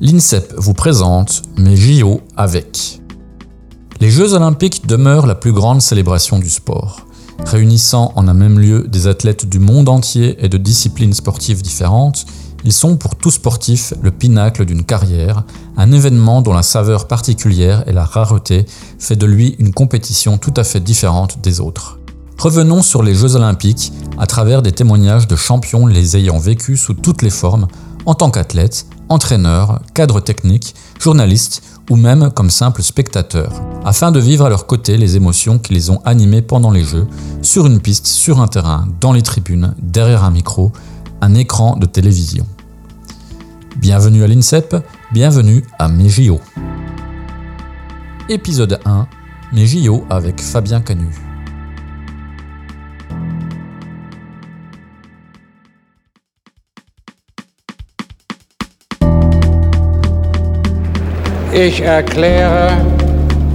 l'INSEP vous présente mes JO avec. Les Jeux olympiques demeurent la plus grande célébration du sport. Réunissant en un même lieu des athlètes du monde entier et de disciplines sportives différentes, ils sont pour tout sportif le pinacle d'une carrière, un événement dont la saveur particulière et la rareté fait de lui une compétition tout à fait différente des autres. Revenons sur les Jeux olympiques à travers des témoignages de champions les ayant vécus sous toutes les formes, en tant qu'athlètes, entraîneurs, cadres techniques, journalistes ou même comme simples spectateurs, afin de vivre à leur côté les émotions qui les ont animés pendant les Jeux, sur une piste, sur un terrain, dans les tribunes, derrière un micro, un écran de télévision. Bienvenue à l'INSEP, bienvenue à Mes. Épisode 1, Mes avec Fabien Canu. Ich erkläre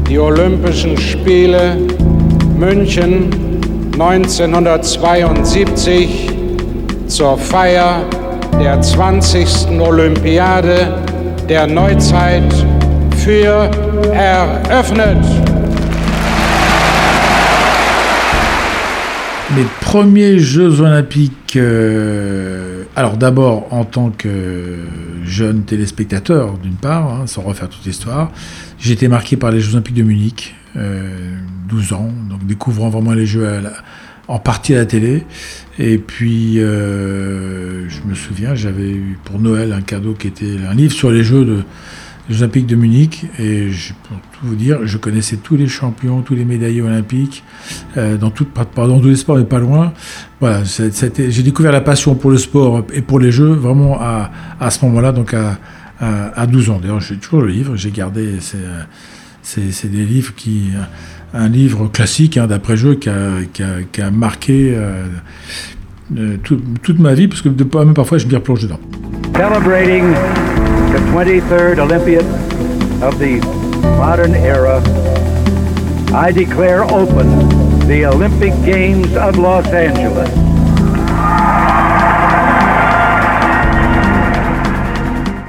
die Olympischen Spiele München 1972 zur Feier der 20. Olympiade der Neuzeit für eröffnet. Mes premiers Jeux olympiques, euh, alors d'abord en tant que jeune téléspectateur d'une part, hein, sans refaire toute l'histoire, j'ai été marqué par les Jeux olympiques de Munich, euh, 12 ans, donc découvrant vraiment les Jeux en partie à la télé. Et puis, euh, je me souviens, j'avais eu pour Noël un cadeau qui était un livre sur les Jeux de, les Olympiques de Munich. Et je, pour tout vous dire, je connaissais tous les champions, tous les médaillés olympiques, euh, dans, tous les sports, mais pas loin. J'ai découvert la passion pour le sport et pour les Jeux vraiment à, à ce moment-là, donc à, à, à 12 ans. D'ailleurs, j'ai toujours le livre, j'ai gardé. C'est des livres qui un livre classique hein, d'après-jeu qui a, qui, qui a, marqué euh, euh, tout, toute ma vie, parce que même parfois je me replonge dedans. Celebrating 23rd Olympiad of the modern era, I declare open the Olympic Games of Los Angeles.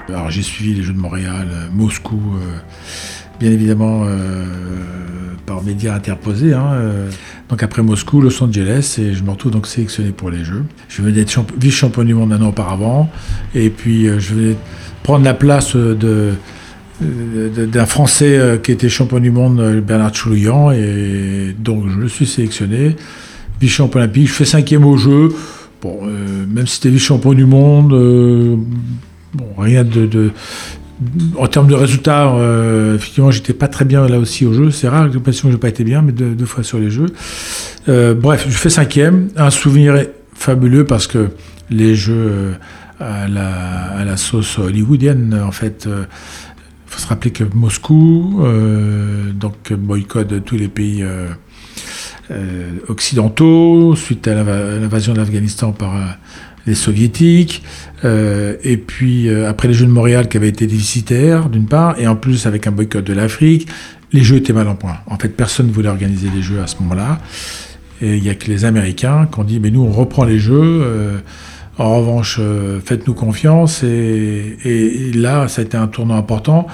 Alors j'ai suivi les Jeux de Montréal, euh, Moscou, euh, bien évidemment euh, par médias interposés. Hein, euh. donc après Moscou, Los Angeles, et je me retrouve donc sélectionné pour les Jeux. Je venais d'être vice-champion du monde un an auparavant, et puis euh, je venais prendre la place de d'un Français qui était champion du monde, Bernard Choulouillan, et donc je le suis sélectionné, vice-champion olympique, je fais cinquième au jeu, bon, même si c'était vice-champion du monde, bon, rien de, en termes de résultats, euh, effectivement, j'étais pas très bien là aussi au jeu. C'est rare, j'ai l'impression que j'ai pas été bien, mais deux, fois sur les jeux. Euh, bref, je fais cinquième. Un souvenir fabuleux parce que les jeux euh, à la, sauce hollywoodienne, en fait, il faut se rappeler que Moscou, donc boycott tous les pays occidentaux suite à l'invasion de l'Afghanistan par les soviétiques, euh, et puis euh, après les Jeux de Montréal qui avaient été déficitaires d'une part, et en plus avec un boycott de l'Afrique, les Jeux étaient mal en point. En fait, personne ne voulait organiser les Jeux à ce moment-là. Et il n'y a que les Américains qui ont dit, mais nous, on reprend les Jeux. Euh, en revanche, faites-nous confiance. Et, là, ça a été un tournant important.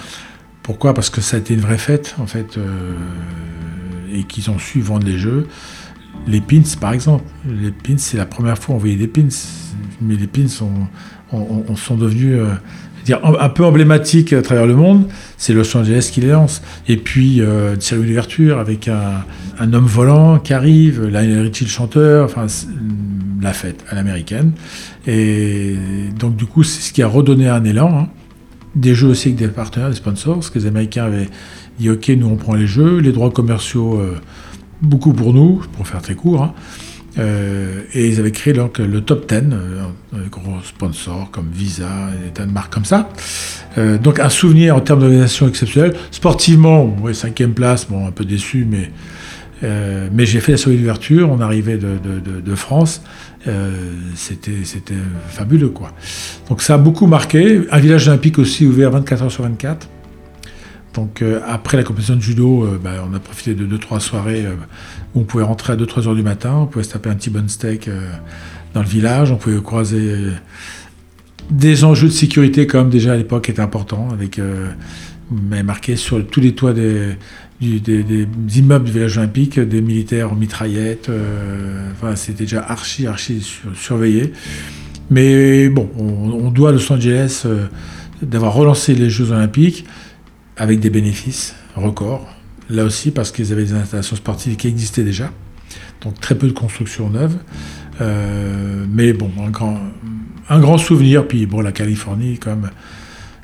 Pourquoi? Parce que ça a été une vraie fête, en fait, et qu'ils ont su vendre les Jeux. Les pins, par exemple. Les pins, c'est la première fois qu'on voyait des pins mais les pins sont, sont devenus euh, un peu emblématiques à travers le monde. C'est Los Angeles qui les lance. Et puis, euh, une série d'ouverture avec un, homme volant qui arrive, Lionel Richie le chanteur, la fête à l'américaine. Et donc, du coup, c'est ce qui a redonné un élan. Hein. Des jeux aussi avec des partenaires, des sponsors, parce que les Américains avaient dit Ok, nous on prend les jeux, les droits commerciaux, euh, beaucoup pour nous, pour faire très court. Hein. Euh, et ils avaient créé donc le top 10, euh, gros sponsors comme Visa des tas de marques comme ça. Euh, donc un souvenir en termes d'organisation exceptionnelle. Sportivement, ouais, cinquième place, bon, un peu déçu, mais, euh, mais j'ai fait la soirée d'ouverture, on arrivait de, France, euh, c'était fabuleux quoi. Donc ça a beaucoup marqué. Un village olympique aussi ouvert 24 heures sur 24. Donc euh, après la compétition de judo, bah, on a profité de 2-3 soirées où on pouvait rentrer à 2-3 heures du matin, on pouvait se taper un petit bon steak dans le village, on pouvait croiser Des enjeux de sécurité, comme déjà à l'époque, étaient importants, avec euh, marqué sur tous les toits des, des, immeubles du village olympique, des militaires en mitraillettes. Euh, enfin, c'était déjà archi, archi surveillé. Mais bon, on, doit à Los Angeles euh, d'avoir relancé les Jeux olympiques avec des bénéfices records. Là aussi, parce qu'ils avaient des installations sportives qui existaient déjà. Donc très peu de constructions neuves. Euh, mais bon, un grand, un grand souvenir. Puis bon, la Californie, comme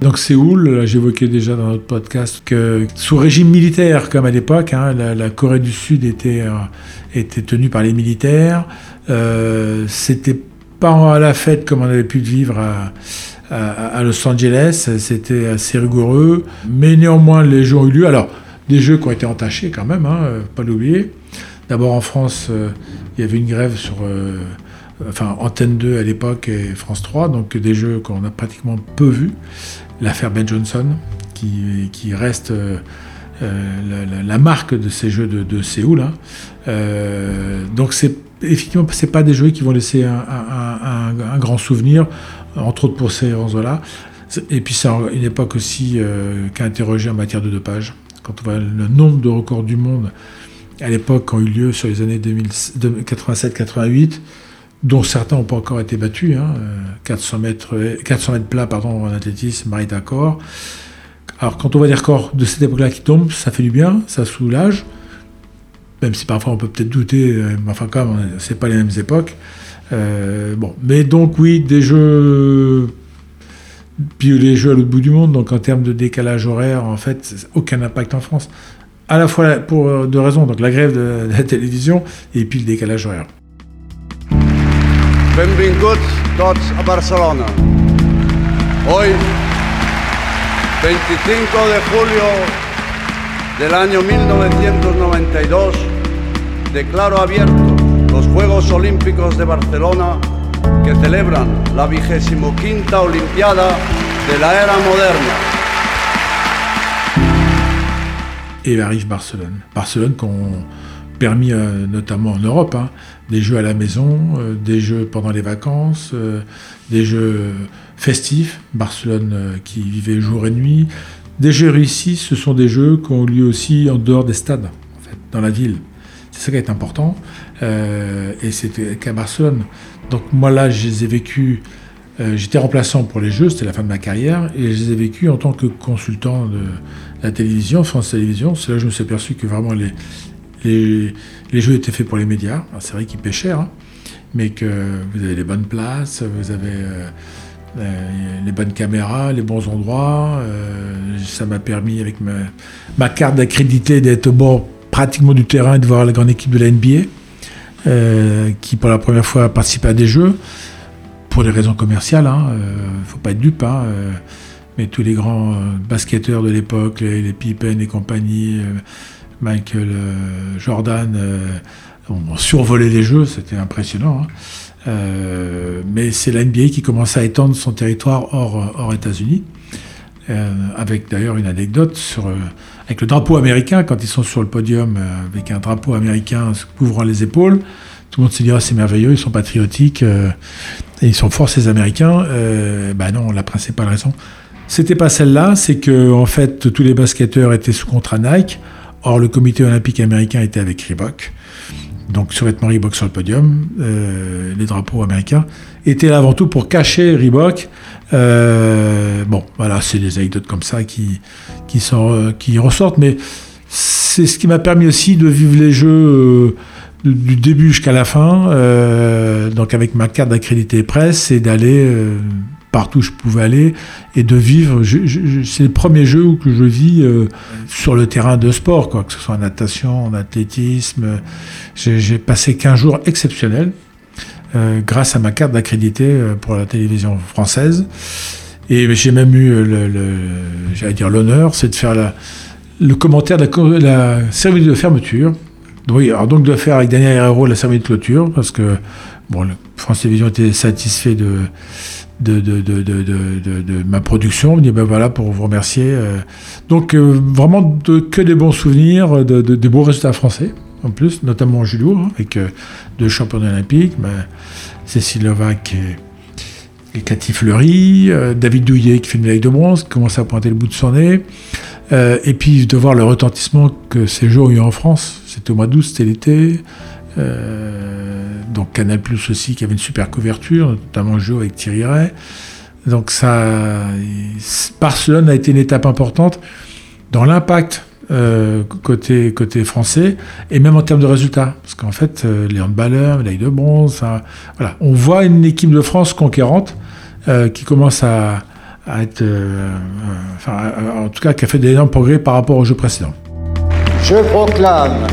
Donc Séoul, j'évoquais déjà dans notre podcast que sous régime militaire comme à l'époque, hein, la, Corée du Sud était, euh, était tenue par les militaires. Euh, C'était pas à la fête comme on avait pu le vivre à, Los Angeles. C'était assez rigoureux, mais néanmoins les jeux ont eu lieu. Alors des jeux qui ont été entachés quand même, hein, pas l'oublier. D'abord en France, euh, il y avait une grève sur euh, enfin Antenne 2 à l'époque et France 3, donc des jeux qu'on a pratiquement peu vus l'affaire Ben Johnson, qui, reste euh, euh, la, marque de ces jeux de, Séoul. Hein. Euh, donc c'est effectivement c'est pas des jeux qui vont laisser un, grand souvenir, entre autres pour ces raisons-là. Et puis c'est une époque aussi qui a interrogé en matière de dopage. Quand on voit le nombre de records du monde à l'époque qui ont eu lieu sur les années 87-88, dont certains n'ont pas encore été battus. 400 hein, mètres, 400 mètres plats pardon, en athlétisme, Marie d'accord. Alors quand on voit des records de cette époque-là qui tombent, ça fait du bien, ça soulage. Même si parfois on peut peut-être douter, euh, mais enfin quand même, c'est pas les mêmes époques. Euh, bon, mais donc oui, des jeux, puis les jeux à l'autre bout du monde, donc en termes de décalage horaire, en fait, aucun impact en France. À la fois pour deux raisons, donc la grève de la télévision et puis le décalage horaire. Benvinguts tots a Barcelona. Hoy, 25 de julio del año 1992, declaro abiertos los Juegos Olímpicos de Barcelona que celebran la vigésimo quinta Olimpiada de la era moderna. Et arrive Barcelone. Barcelone qu'on permis, euh, notamment en Europe, hein, des jeux à la maison, euh, des jeux pendant les vacances, euh, des jeux festifs, Barcelone qui vivait jour et nuit. Des jeux réussis, ce sont des jeux qui ont lieu aussi en dehors des stades, dans la ville. C'est ça qui est important. et c'était qu'à Barcelone. Donc moi là, je les ai vécus. J'étais remplaçant pour les jeux, c'était la fin de ma carrière, et je les ai vécus en tant que consultant de la télévision, France Télévisions. C'est là que je me suis aperçu que vraiment les, les, jeux étaient faits pour les médias. C'est vrai qu'ils paient cher, hein, mais que vous avez les bonnes places, vous avez euh, euh, les bonnes caméras, les bons endroits. Euh, ça m'a permis, avec ma, carte d'accrédité, d'être au bord pratiquement du terrain et de voir la grande équipe de la NBA, qui pour la première fois a participé à des jeux, pour des raisons commerciales. Il hein, ne faut pas être dupe. Hein, mais tous les grands basketteurs de l'époque, les, les Pippen et compagnie, Michael euh, Jordan euh, ont survolé les jeux, c'était impressionnant. Hein. Euh, mais c'est la NBA qui commence à étendre son territoire hors, États-Unis, avec d'ailleurs une anecdote avec le drapeau américain, quand ils sont sur le podium avec un drapeau américain couvrant les épaules. Tout le monde se dira c'est merveilleux, ils sont patriotiques ils sont forts ces Américains. ben non, la principale raison, c'était pas celle-là, c'est que en fait tous les basketteurs étaient sous contrat Nike. Or, le comité olympique américain était avec Reebok. Donc, survêtement Reebok sur le podium, euh, les drapeaux américains étaient là avant tout pour cacher Reebok. Euh, bon, voilà, c'est des anecdotes comme ça qui, qui, sont, qui ressortent, mais c'est ce qui m'a permis aussi de vivre les jeux euh, du début jusqu'à la fin, donc avec ma carte d'accrédité presse, et d'aller partout où je pouvais aller et de vivre. c'est le premier jeu que je vis euh, sur le terrain de sport, quoi, que ce soit en natation, en athlétisme. J'ai passé 15 jours exceptionnels euh, grâce à ma carte d'accrédité euh, pour la télévision française. Et j'ai même eu le, j'allais dire l'honneur, c'est de faire le commentaire de la, la cérémonie de fermeture. Oui, donc de faire avec Daniel Herrero la cérémonie de clôture, parce que bon, France Télévisions était satisfait de, ma production. On me dit, ben voilà, pour vous remercier. Donc, vraiment que des bons souvenirs, de, des beaux résultats français, en plus, notamment en judo, hein, avec deux champions olympiques, ben, Cécile Levac et, Cathy Fleury, David Douillet qui fait une médaille de bronze, qui commence à pointer le bout de son nez. et puis de voir le retentissement que ces jeux ont eu en France. C'était au mois d'août, c'était l'été. Donc Canal Plus aussi qui avait une super couverture, notamment jeu avec Thierry Ray. Donc ça, Barcelone a été une étape importante dans l'impact euh, côté, français, et même en termes de résultats. Parce qu'en fait, euh, les handballeurs, médaille de bronze, voilà. on voit une équipe de France conquérante euh, qui commence à, être, en tout cas, qui a fait d'énormes progrès par rapport aux Jeux précédents. Je proclame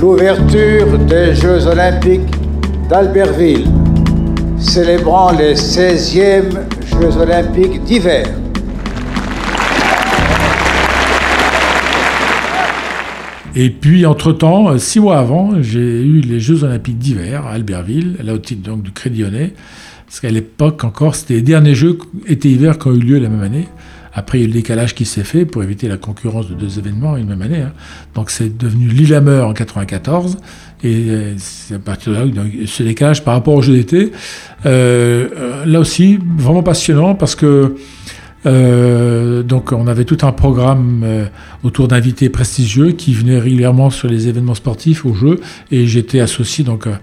l'ouverture des Jeux olympiques d'Albertville, célébrant les 16e Jeux olympiques d'hiver. Et puis, entre-temps, six mois avant, j'ai eu les Jeux Olympiques d'hiver à Albertville, là au titre donc, du Crédit. Parce qu'à l'époque encore, c'était les derniers Jeux été-hiver qui ont eu lieu la même année. Après, il y a eu le décalage qui s'est fait pour éviter la concurrence de deux événements une même année. Hein. Donc, c'est devenu Lillehammer en 94. Et euh, c'est à partir de là, ce décalage par rapport aux Jeux d'été. Euh, là aussi, vraiment passionnant parce que euh, donc on avait tout un programme euh, autour d'invités prestigieux qui venaient régulièrement sur les événements sportifs, aux Jeux, et j'étais associé donc euh,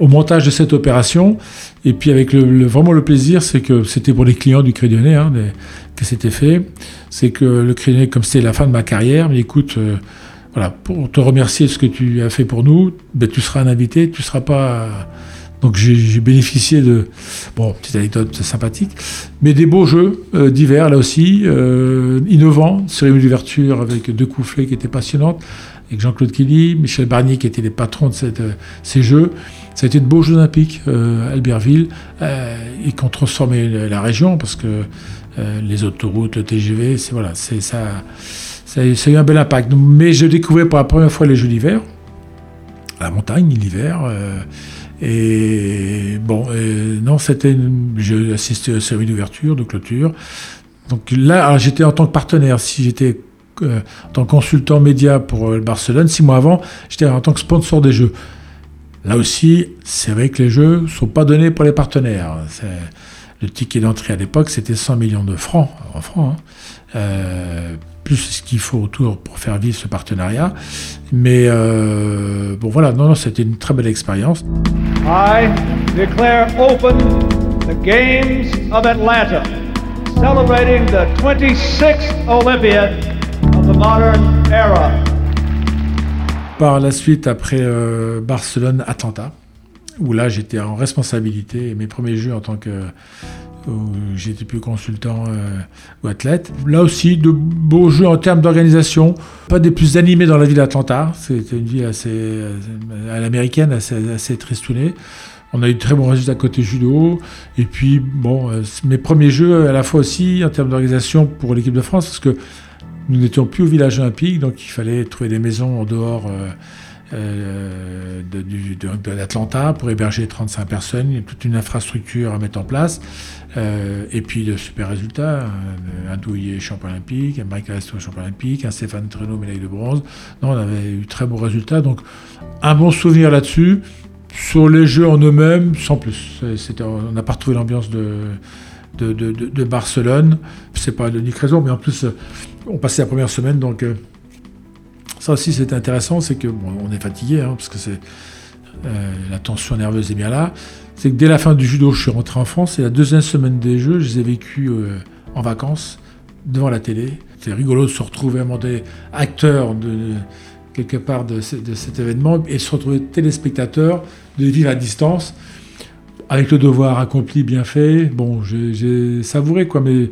au montage de cette opération. Et puis avec le, vraiment le plaisir, c'est que c'était pour les clients du Crédit Lyonnais hein, que c'était fait. C'est que le Crédit Lyonnais, comme c'était la fin de ma carrière, mais écoute, voilà, pour te remercier de ce que tu as fait pour nous, ben, tu seras un invité, tu ne seras pas donc j'ai bénéficié de, bon, petite anecdote sympathique, mais des beaux jeux euh, d'hiver là aussi, euh, innovants, cérémonie d'ouverture avec deux coufflets qui étaient passionnantes, avec Jean-Claude Kelly, Michel Barnier qui étaient les patrons de euh, ces jeux. Ça a été de beaux Jeux olympiques à Albertville et qui ont transformé la région parce que les autoroutes, le TGV, c'est voilà, c'est ça, ça, a eu un bel impact. Mais je découvrais pour la première fois les Jeux d'hiver, la montagne, l'hiver. Et bon, non, c'était. J'ai assisté à la série d'ouverture, de clôture. Donc là, j'étais en tant que partenaire. Si j'étais en tant que consultant média pour euh, Barcelone, six mois avant, j'étais en tant que sponsor des jeux. Là aussi, c'est vrai que les jeux ne sont pas donnés pour les partenaires. Le ticket d'entrée à l'époque, c'était 100 millions de francs, en francs. Hein. Euh, plus ce qu'il faut autour pour faire vivre ce partenariat. Mais euh, bon voilà, non, non, c'était une très belle expérience. I declare open the Games of Atlanta, celebrating the 26th Olympiad modern era. Par la suite, après euh, Barcelone, Atlanta, où là j'étais en responsabilité, mes premiers jeux en tant que j'étais plus consultant euh, ou athlète. Là aussi, de beaux jeux en termes d'organisation, pas des plus animés dans la ville d'Atlanta. C'était une ville assez euh, à l'américaine, assez, assez tristounée. On a eu de très bons résultats côté judo. Et puis, bon, euh, mes premiers jeux à la fois aussi en termes d'organisation pour l'équipe de France, parce que nous n'étions plus au village olympique, donc il fallait trouver des maisons en dehors. Euh, d'Atlanta pour héberger 35 personnes. Il y a toute une infrastructure à mettre en place. Euh, et puis de super résultats. Un, Douillet champion olympique, un Mike Resto champion olympique, un Stéphane Treno médaille de bronze. Non, on avait eu très bons résultats. Donc un bon souvenir là-dessus. Sur les jeux en eux-mêmes, sans plus. on n'a pas retrouvé l'ambiance de, de, de, de, Barcelone. C'est pas de unique raison, mais en plus, on passait la première semaine, donc euh, ça aussi, c'est intéressant, c'est que on est fatigué, hein, parce que c'est euh, la tension nerveuse est bien là. C'est que dès la fin du judo, je suis rentré en France et la deuxième semaine des Jeux, je les ai vécus euh, en vacances devant la télé. C'est rigolo de se retrouver à un acteur de, quelque part de, cet événement et se retrouver téléspectateur, de vivre à distance avec le devoir accompli, bien fait. Bon, j'ai savouré, quoi, mais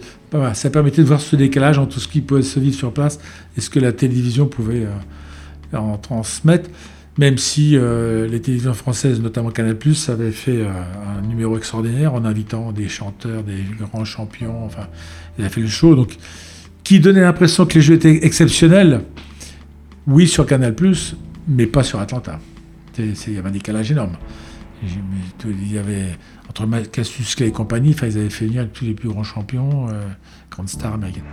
ça permettait de voir ce décalage entre ce qui pouvait se vivre sur place et ce que la télévision pouvait euh, en transmettre. même si euh, les télévisions françaises, notamment Canal+, avaient fait euh, un numéro extraordinaire en invitant des chanteurs, des grands champions, enfin, ils avaient fait le show, donc qui donnait l'impression que les jeux étaient exceptionnels, oui sur Canal+, mais pas sur Atlanta. Il y avait un décalage énorme. Il y avait, entre Cassius et compagnie, ils avaient fait venir tous les plus grands champions, euh, grandes stars américaines.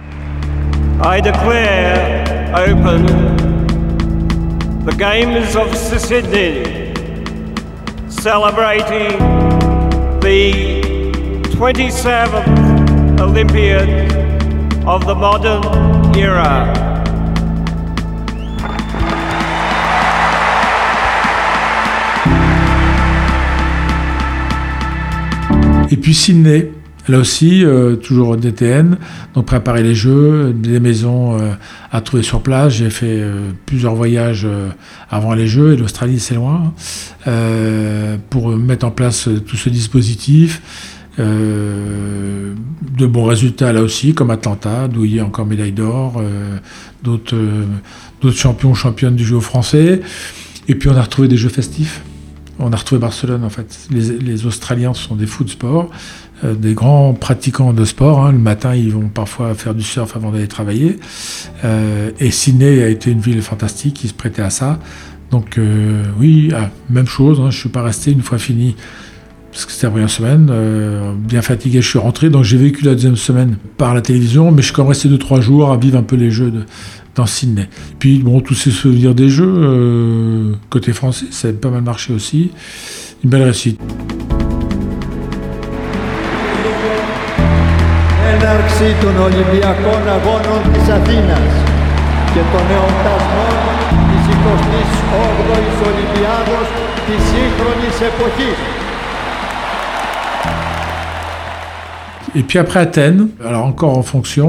I declare open the Games of Sydney, celebrating the 27th Olympiad of the modern era. Puis Sydney, Là aussi, euh, toujours DTN, donc préparer les jeux, des maisons euh, à trouver sur place. J'ai fait euh, plusieurs voyages avant les jeux, et l'Australie c'est loin, pour mettre en place tout ce dispositif. de bons résultats là aussi, comme Atlanta, d'où il y a encore médaille d'or, d'autres champions, championnes du jeu français. Et puis on a retrouvé des jeux festifs. On a retrouvé Barcelone en fait. Les, Australiens sont des fous de sport. Euh, des grands pratiquants de sport. Hein. Le matin, ils vont parfois faire du surf avant d'aller travailler. Euh, et Sydney a été une ville fantastique, qui se prêtait à ça. Donc euh, oui, ah, même chose, hein. je ne suis pas resté une fois fini, parce que c'était la première semaine, bien fatigué, je suis rentré, donc j'ai vécu la deuxième semaine par la télévision, mais je suis quand même resté 2-3 jours à vivre un peu les jeux de, dans Sydney. Puis bon, tous ces souvenirs des jeux, côté français, ça a pas mal marché aussi, une belle réussite. έναρξη των Ολυμπιακών Αγώνων της Αθήνας και των εορτασμών της 28ης Ολυμπιάδος της σύγχρονης εποχής. Et puis après Athènes, alors encore en fonction,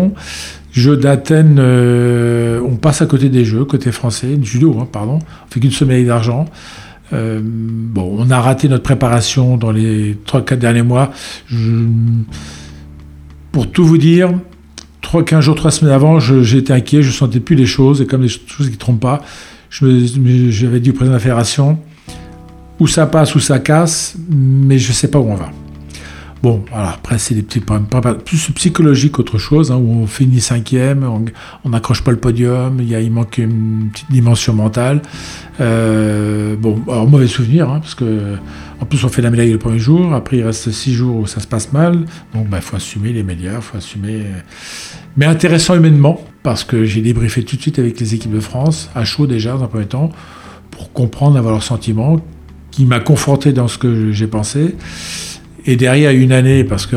Jeux d'Athènes, euh, on passe à côté des Jeux, côté français, judo, hein, pardon, on fait qu'une d'argent. Euh, bon, on a raté notre préparation dans les 3-4 derniers mois. Pour tout vous dire, 3, 15 jours, 3 semaines avant, j'étais inquiet, je ne sentais plus les choses, et comme des choses qui ne trompent pas, j'avais dit au président de la fédération, où ça passe, où ça casse, mais je ne sais pas où on va. Bon, voilà, après, c'est des petits problèmes plus psychologiques qu'autre chose, hein, où on finit cinquième, on n'accroche pas le podium, il, manque une petite dimension mentale. Euh, bon, alors mauvais souvenir, hein, parce que en plus on fait la médaille le premier jour, après il reste six jours où ça se passe mal, donc il bah, faut assumer les médias, il faut assumer. Mais intéressant humainement, parce que j'ai débriefé tout de suite avec les équipes de France, à chaud déjà dans un premier temps, pour comprendre, avoir leurs sentiments, qui m'a conforté dans ce que j'ai pensé. Et derrière, une année, parce que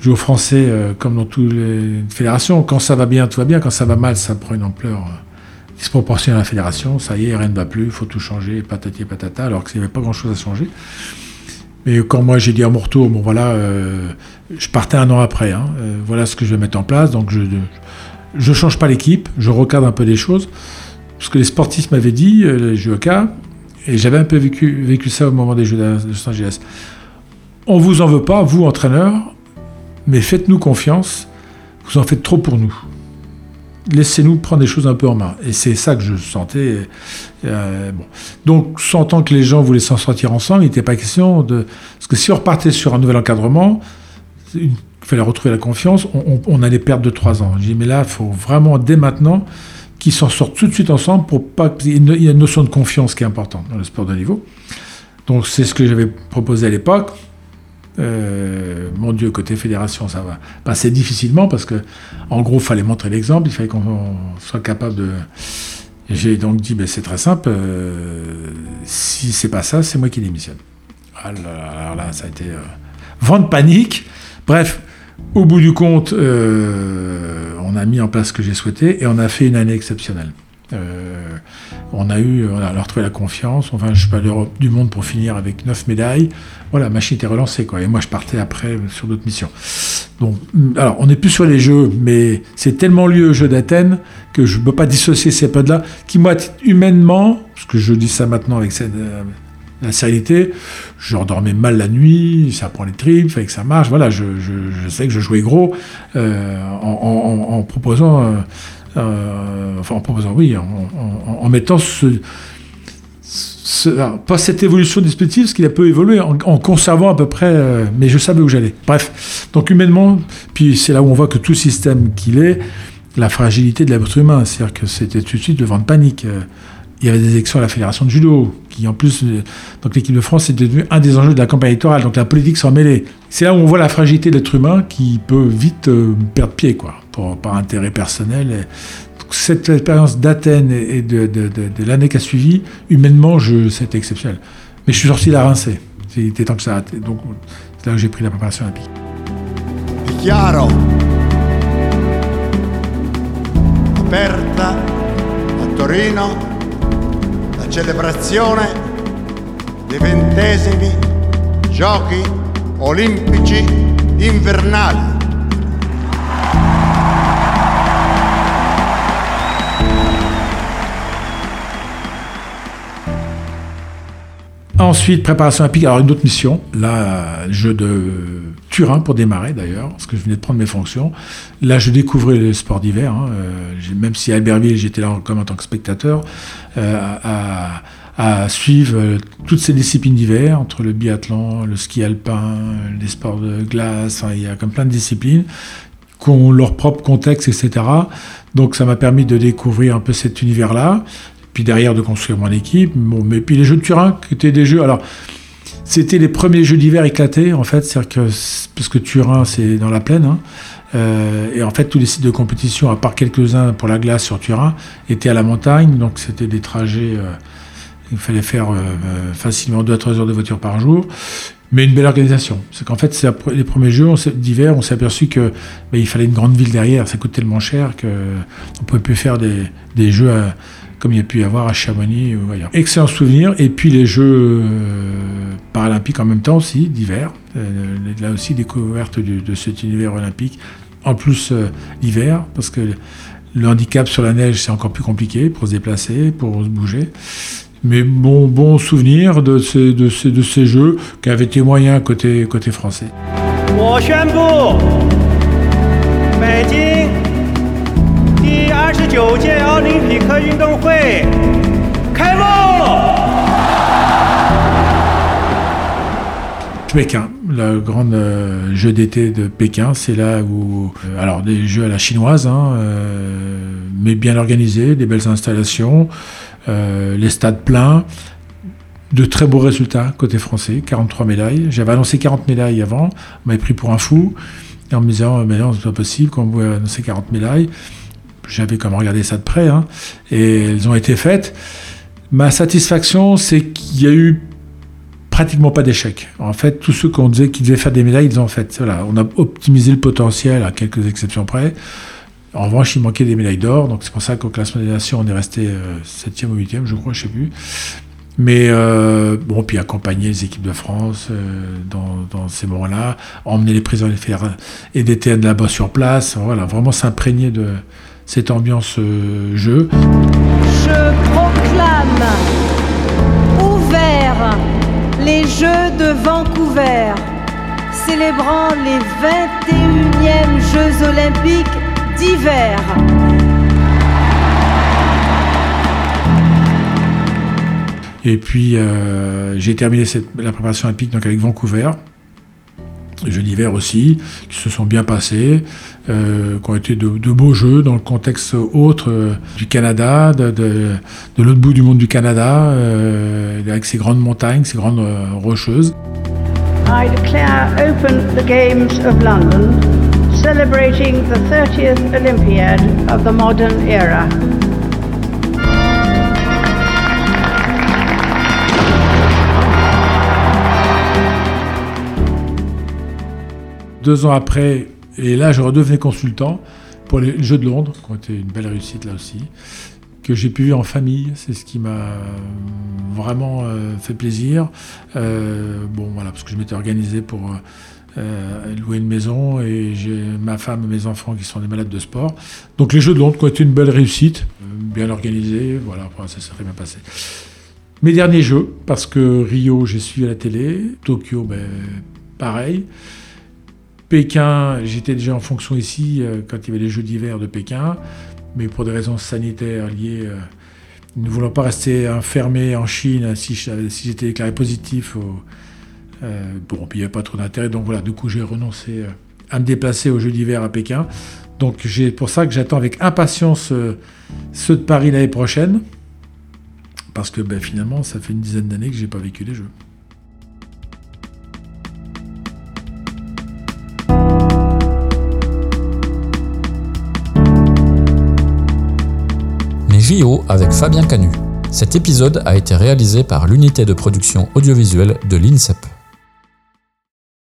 jouer au français, euh, comme dans toutes les fédérations, quand ça va bien, tout va bien. Quand ça va mal, ça prend une ampleur euh, disproportionnée à la fédération. Ça y est, rien ne va plus, il faut tout changer, patati patata, alors qu'il n'y avait pas grand-chose à changer. Mais quand moi j'ai dit à mon retour, bon voilà, euh, je partais un an après, hein, voilà ce que je vais mettre en place. Donc je ne change pas l'équipe, je recadre un peu des choses. Ce que les sportifs m'avaient dit, les judokas, et j'avais un peu vécu, vécu ça au moment des Jeux de Los Angeles on vous en veut pas, vous entraîneur, mais faites-nous confiance, vous en faites trop pour nous. Laissez-nous prendre des choses un peu en main. Et c'est ça que je sentais. Euh, bon. Donc, sentant que les gens voulaient s'en sortir ensemble, il n'était pas question de... Parce que si on repartait sur un nouvel encadrement, il fallait retrouver la confiance, on, allait perdre 2-3 ans. J'ai dit, mais là, il faut vraiment, dès maintenant, qu'ils s'en sortent tout de suite ensemble pour pas... Il y a une notion de confiance qui est importante dans le sport de niveau. Donc, c'est ce que j'avais proposé à l'époque. Euh, mon Dieu, côté fédération, ça va passer difficilement parce que, en gros, il fallait montrer l'exemple, il fallait qu'on soit capable de. J'ai donc dit, ben, c'est très simple, euh, si c'est pas ça, c'est moi qui démissionne. Ah là, ça a été euh, vent de panique. Bref, au bout du compte, on a mis en place ce que j'ai souhaité et on a fait une année exceptionnelle. On a eu, on a retrouvé la confiance. Enfin, je suis pas l'Europe du monde pour finir avec neuf médailles. Voilà, la machine était relancée, quoi. Et moi, je partais après sur d'autres missions. Donc, alors, on n'est plus sur les jeux, mais c'est tellement lieu au jeu d'Athènes que je ne peux pas dissocier ces pods-là, qui, moi, humainement, parce que je dis ça maintenant avec cette, euh, la sérénité, je dormais mal la nuit, ça prend les tripes, fait que ça marche. Voilà, je, sais que je jouais gros euh, en, proposant. Euh, en proposant, oui, en, mettant ce, pas cette évolution du dispositif, parce qu'il a peu évolué en, conservant à peu près, euh, mais je savais où j'allais. Bref, donc humainement, puis c'est là où on voit que tout système qu'il est, la fragilité de l'être humain, c'est-à-dire que c'était tout de suite le vent de panique. Euh, Il y avait des élections à la Fédération de judo, qui en plus, donc l'équipe de France est devenue un des enjeux de la campagne électorale, donc la politique s'en mêlait. C'est là où on voit la fragilité de l'être humain qui peut vite perdre pied, quoi, par intérêt personnel. Cette expérience d'Athènes et de, de- de- l'année qui a suivi, humainement, c'était exceptionnel. Mais je suis sorti la rincée. Il était temps que ça. Donc, c'est là que j'ai pris la préparation olympique. Dichiaro aperta a Torino la celebrazione dei ventesimi giochi olimpici invernali. Ensuite, préparation olympique. Alors, une autre mission. Là, jeu de Turin pour démarrer d'ailleurs, parce que je venais de prendre mes fonctions. Là, je découvrais les sports d'hiver. hein. Euh, même si à Albertville, j'étais là comme en tant que spectateur, euh, à, suivre euh, toutes ces disciplines d'hiver, entre le biathlon, le ski alpin, les sports de glace. Il y a comme plein de disciplines qui ont leur propre contexte, etc. Donc, ça m'a permis de découvrir un peu cet univers-là puis derrière de construire mon équipe. Bon, mais puis les jeux de Turin, qui étaient des jeux. Alors, c'était les premiers jeux d'hiver éclatés, en fait, parce que Turin, c'est dans la plaine, hein, euh, et en fait, tous les sites de compétition, à part quelques-uns pour la glace sur Turin, étaient à la montagne, donc c'était des trajets. euh, il fallait faire euh, facilement 2 à 3 heures de voiture par jour. Mais une belle organisation. C'est qu'en fait, les premiers jeux d'hiver, on s'est aperçu que ben, il fallait une grande ville derrière. Ça coûte tellement cher qu'on ne pouvait plus faire des, des jeux à- comme il y a pu y avoir à Chamonix. Excellent souvenir. Et puis les Jeux euh, paralympiques en même temps aussi, d'hiver. Euh, là aussi, découverte de cet univers olympique. En plus, euh, l'hiver, parce que le handicap sur la neige, c'est encore plus compliqué pour se déplacer, pour se bouger. Mais bon, bon souvenir de ces, jeux qui avaient côté, français. 我运动会开幕。 Pékin, le grand euh, jeu d'été de Pékin, c'est là où, euh, alors des jeux à la chinoise, hein, euh, mais bien organisés, des belles installations, euh, les stades pleins, de très beaux résultats côté français, 43 médailles. J'avais annoncé 40 médailles avant, on m'avait pris pour un fou, en me disant, mais non, c'est pas possible qu'on pouvait annoncer 40 médailles. J'avais comme regardé ça de près, hein, et elles ont été faites. Ma satisfaction, c'est qu'il y a eu pratiquement pas d'échecs. En fait, tous ceux qu'on disait qu'ils devaient faire des médailles, ils ont fait. Voilà, on a optimisé le potentiel à quelques exceptions près. En revanche, il manquait des médailles d'or, donc c'est pour ça qu'au classement des nations, on est resté 7e ou 8e, je crois, je sais plus. Mais euh, bon, puis accompagner les équipes de France euh, dans, ces moments-là, emmener les fédérations et des TN là-bas sur place, voilà, vraiment s'imprégner de cette ambiance euh, jeu. Je proclame ouverts les Jeux de Vancouver, célébrant les 21e Jeux olympiques d'hiver. Et puis, euh, j'ai terminé cette- la préparation olympique donc avec Vancouver. Jeux d'hiver aussi, qui se sont bien passés, euh, qui ont été de, de beaux jeux dans le contexte autre euh, du Canada, de, de, de l'autre bout du monde du Canada, euh, avec ses grandes montagnes, ses grandes euh, rocheuses. I declare open the Games of London, celebrating the 30th Olympiad of the modern era. Deux ans après, et là je redevenais consultant pour les Jeux de Londres, qui ont été une belle réussite là aussi, que j'ai pu vivre en famille. C'est ce qui m'a vraiment euh, fait plaisir. Euh, bon voilà, parce que je m'étais organisé pour euh, louer une maison et j'ai ma femme et mes enfants qui sont des malades de sport. Donc les Jeux de Londres qui ont été une belle réussite, bien organisé, voilà, ça s'est très bien passé. Mes derniers jeux, parce que Rio, j'ai suivi à la télé, Tokyo, ben, pareil. Pékin, j'étais déjà en fonction ici euh, quand il y avait les Jeux d'hiver de Pékin, mais pour des raisons sanitaires liées euh, ne voulant pas rester enfermé en Chine si, j'étais déclaré positif. Euh, bon, puis il n'y avait pas trop d'intérêt. Donc voilà, du coup, j'ai renoncé à me déplacer aux Jeux d'hiver à Pékin. Donc c'est pour ça que j'attends avec impatience ceux de Paris l'année prochaine. Parce que ben, finalement, ça fait une dizaine d'années que j'ai pas vécu les Jeux. Avec Fabien Canu. Cet épisode a été réalisé par l'unité de production audiovisuelle de l'INSEP.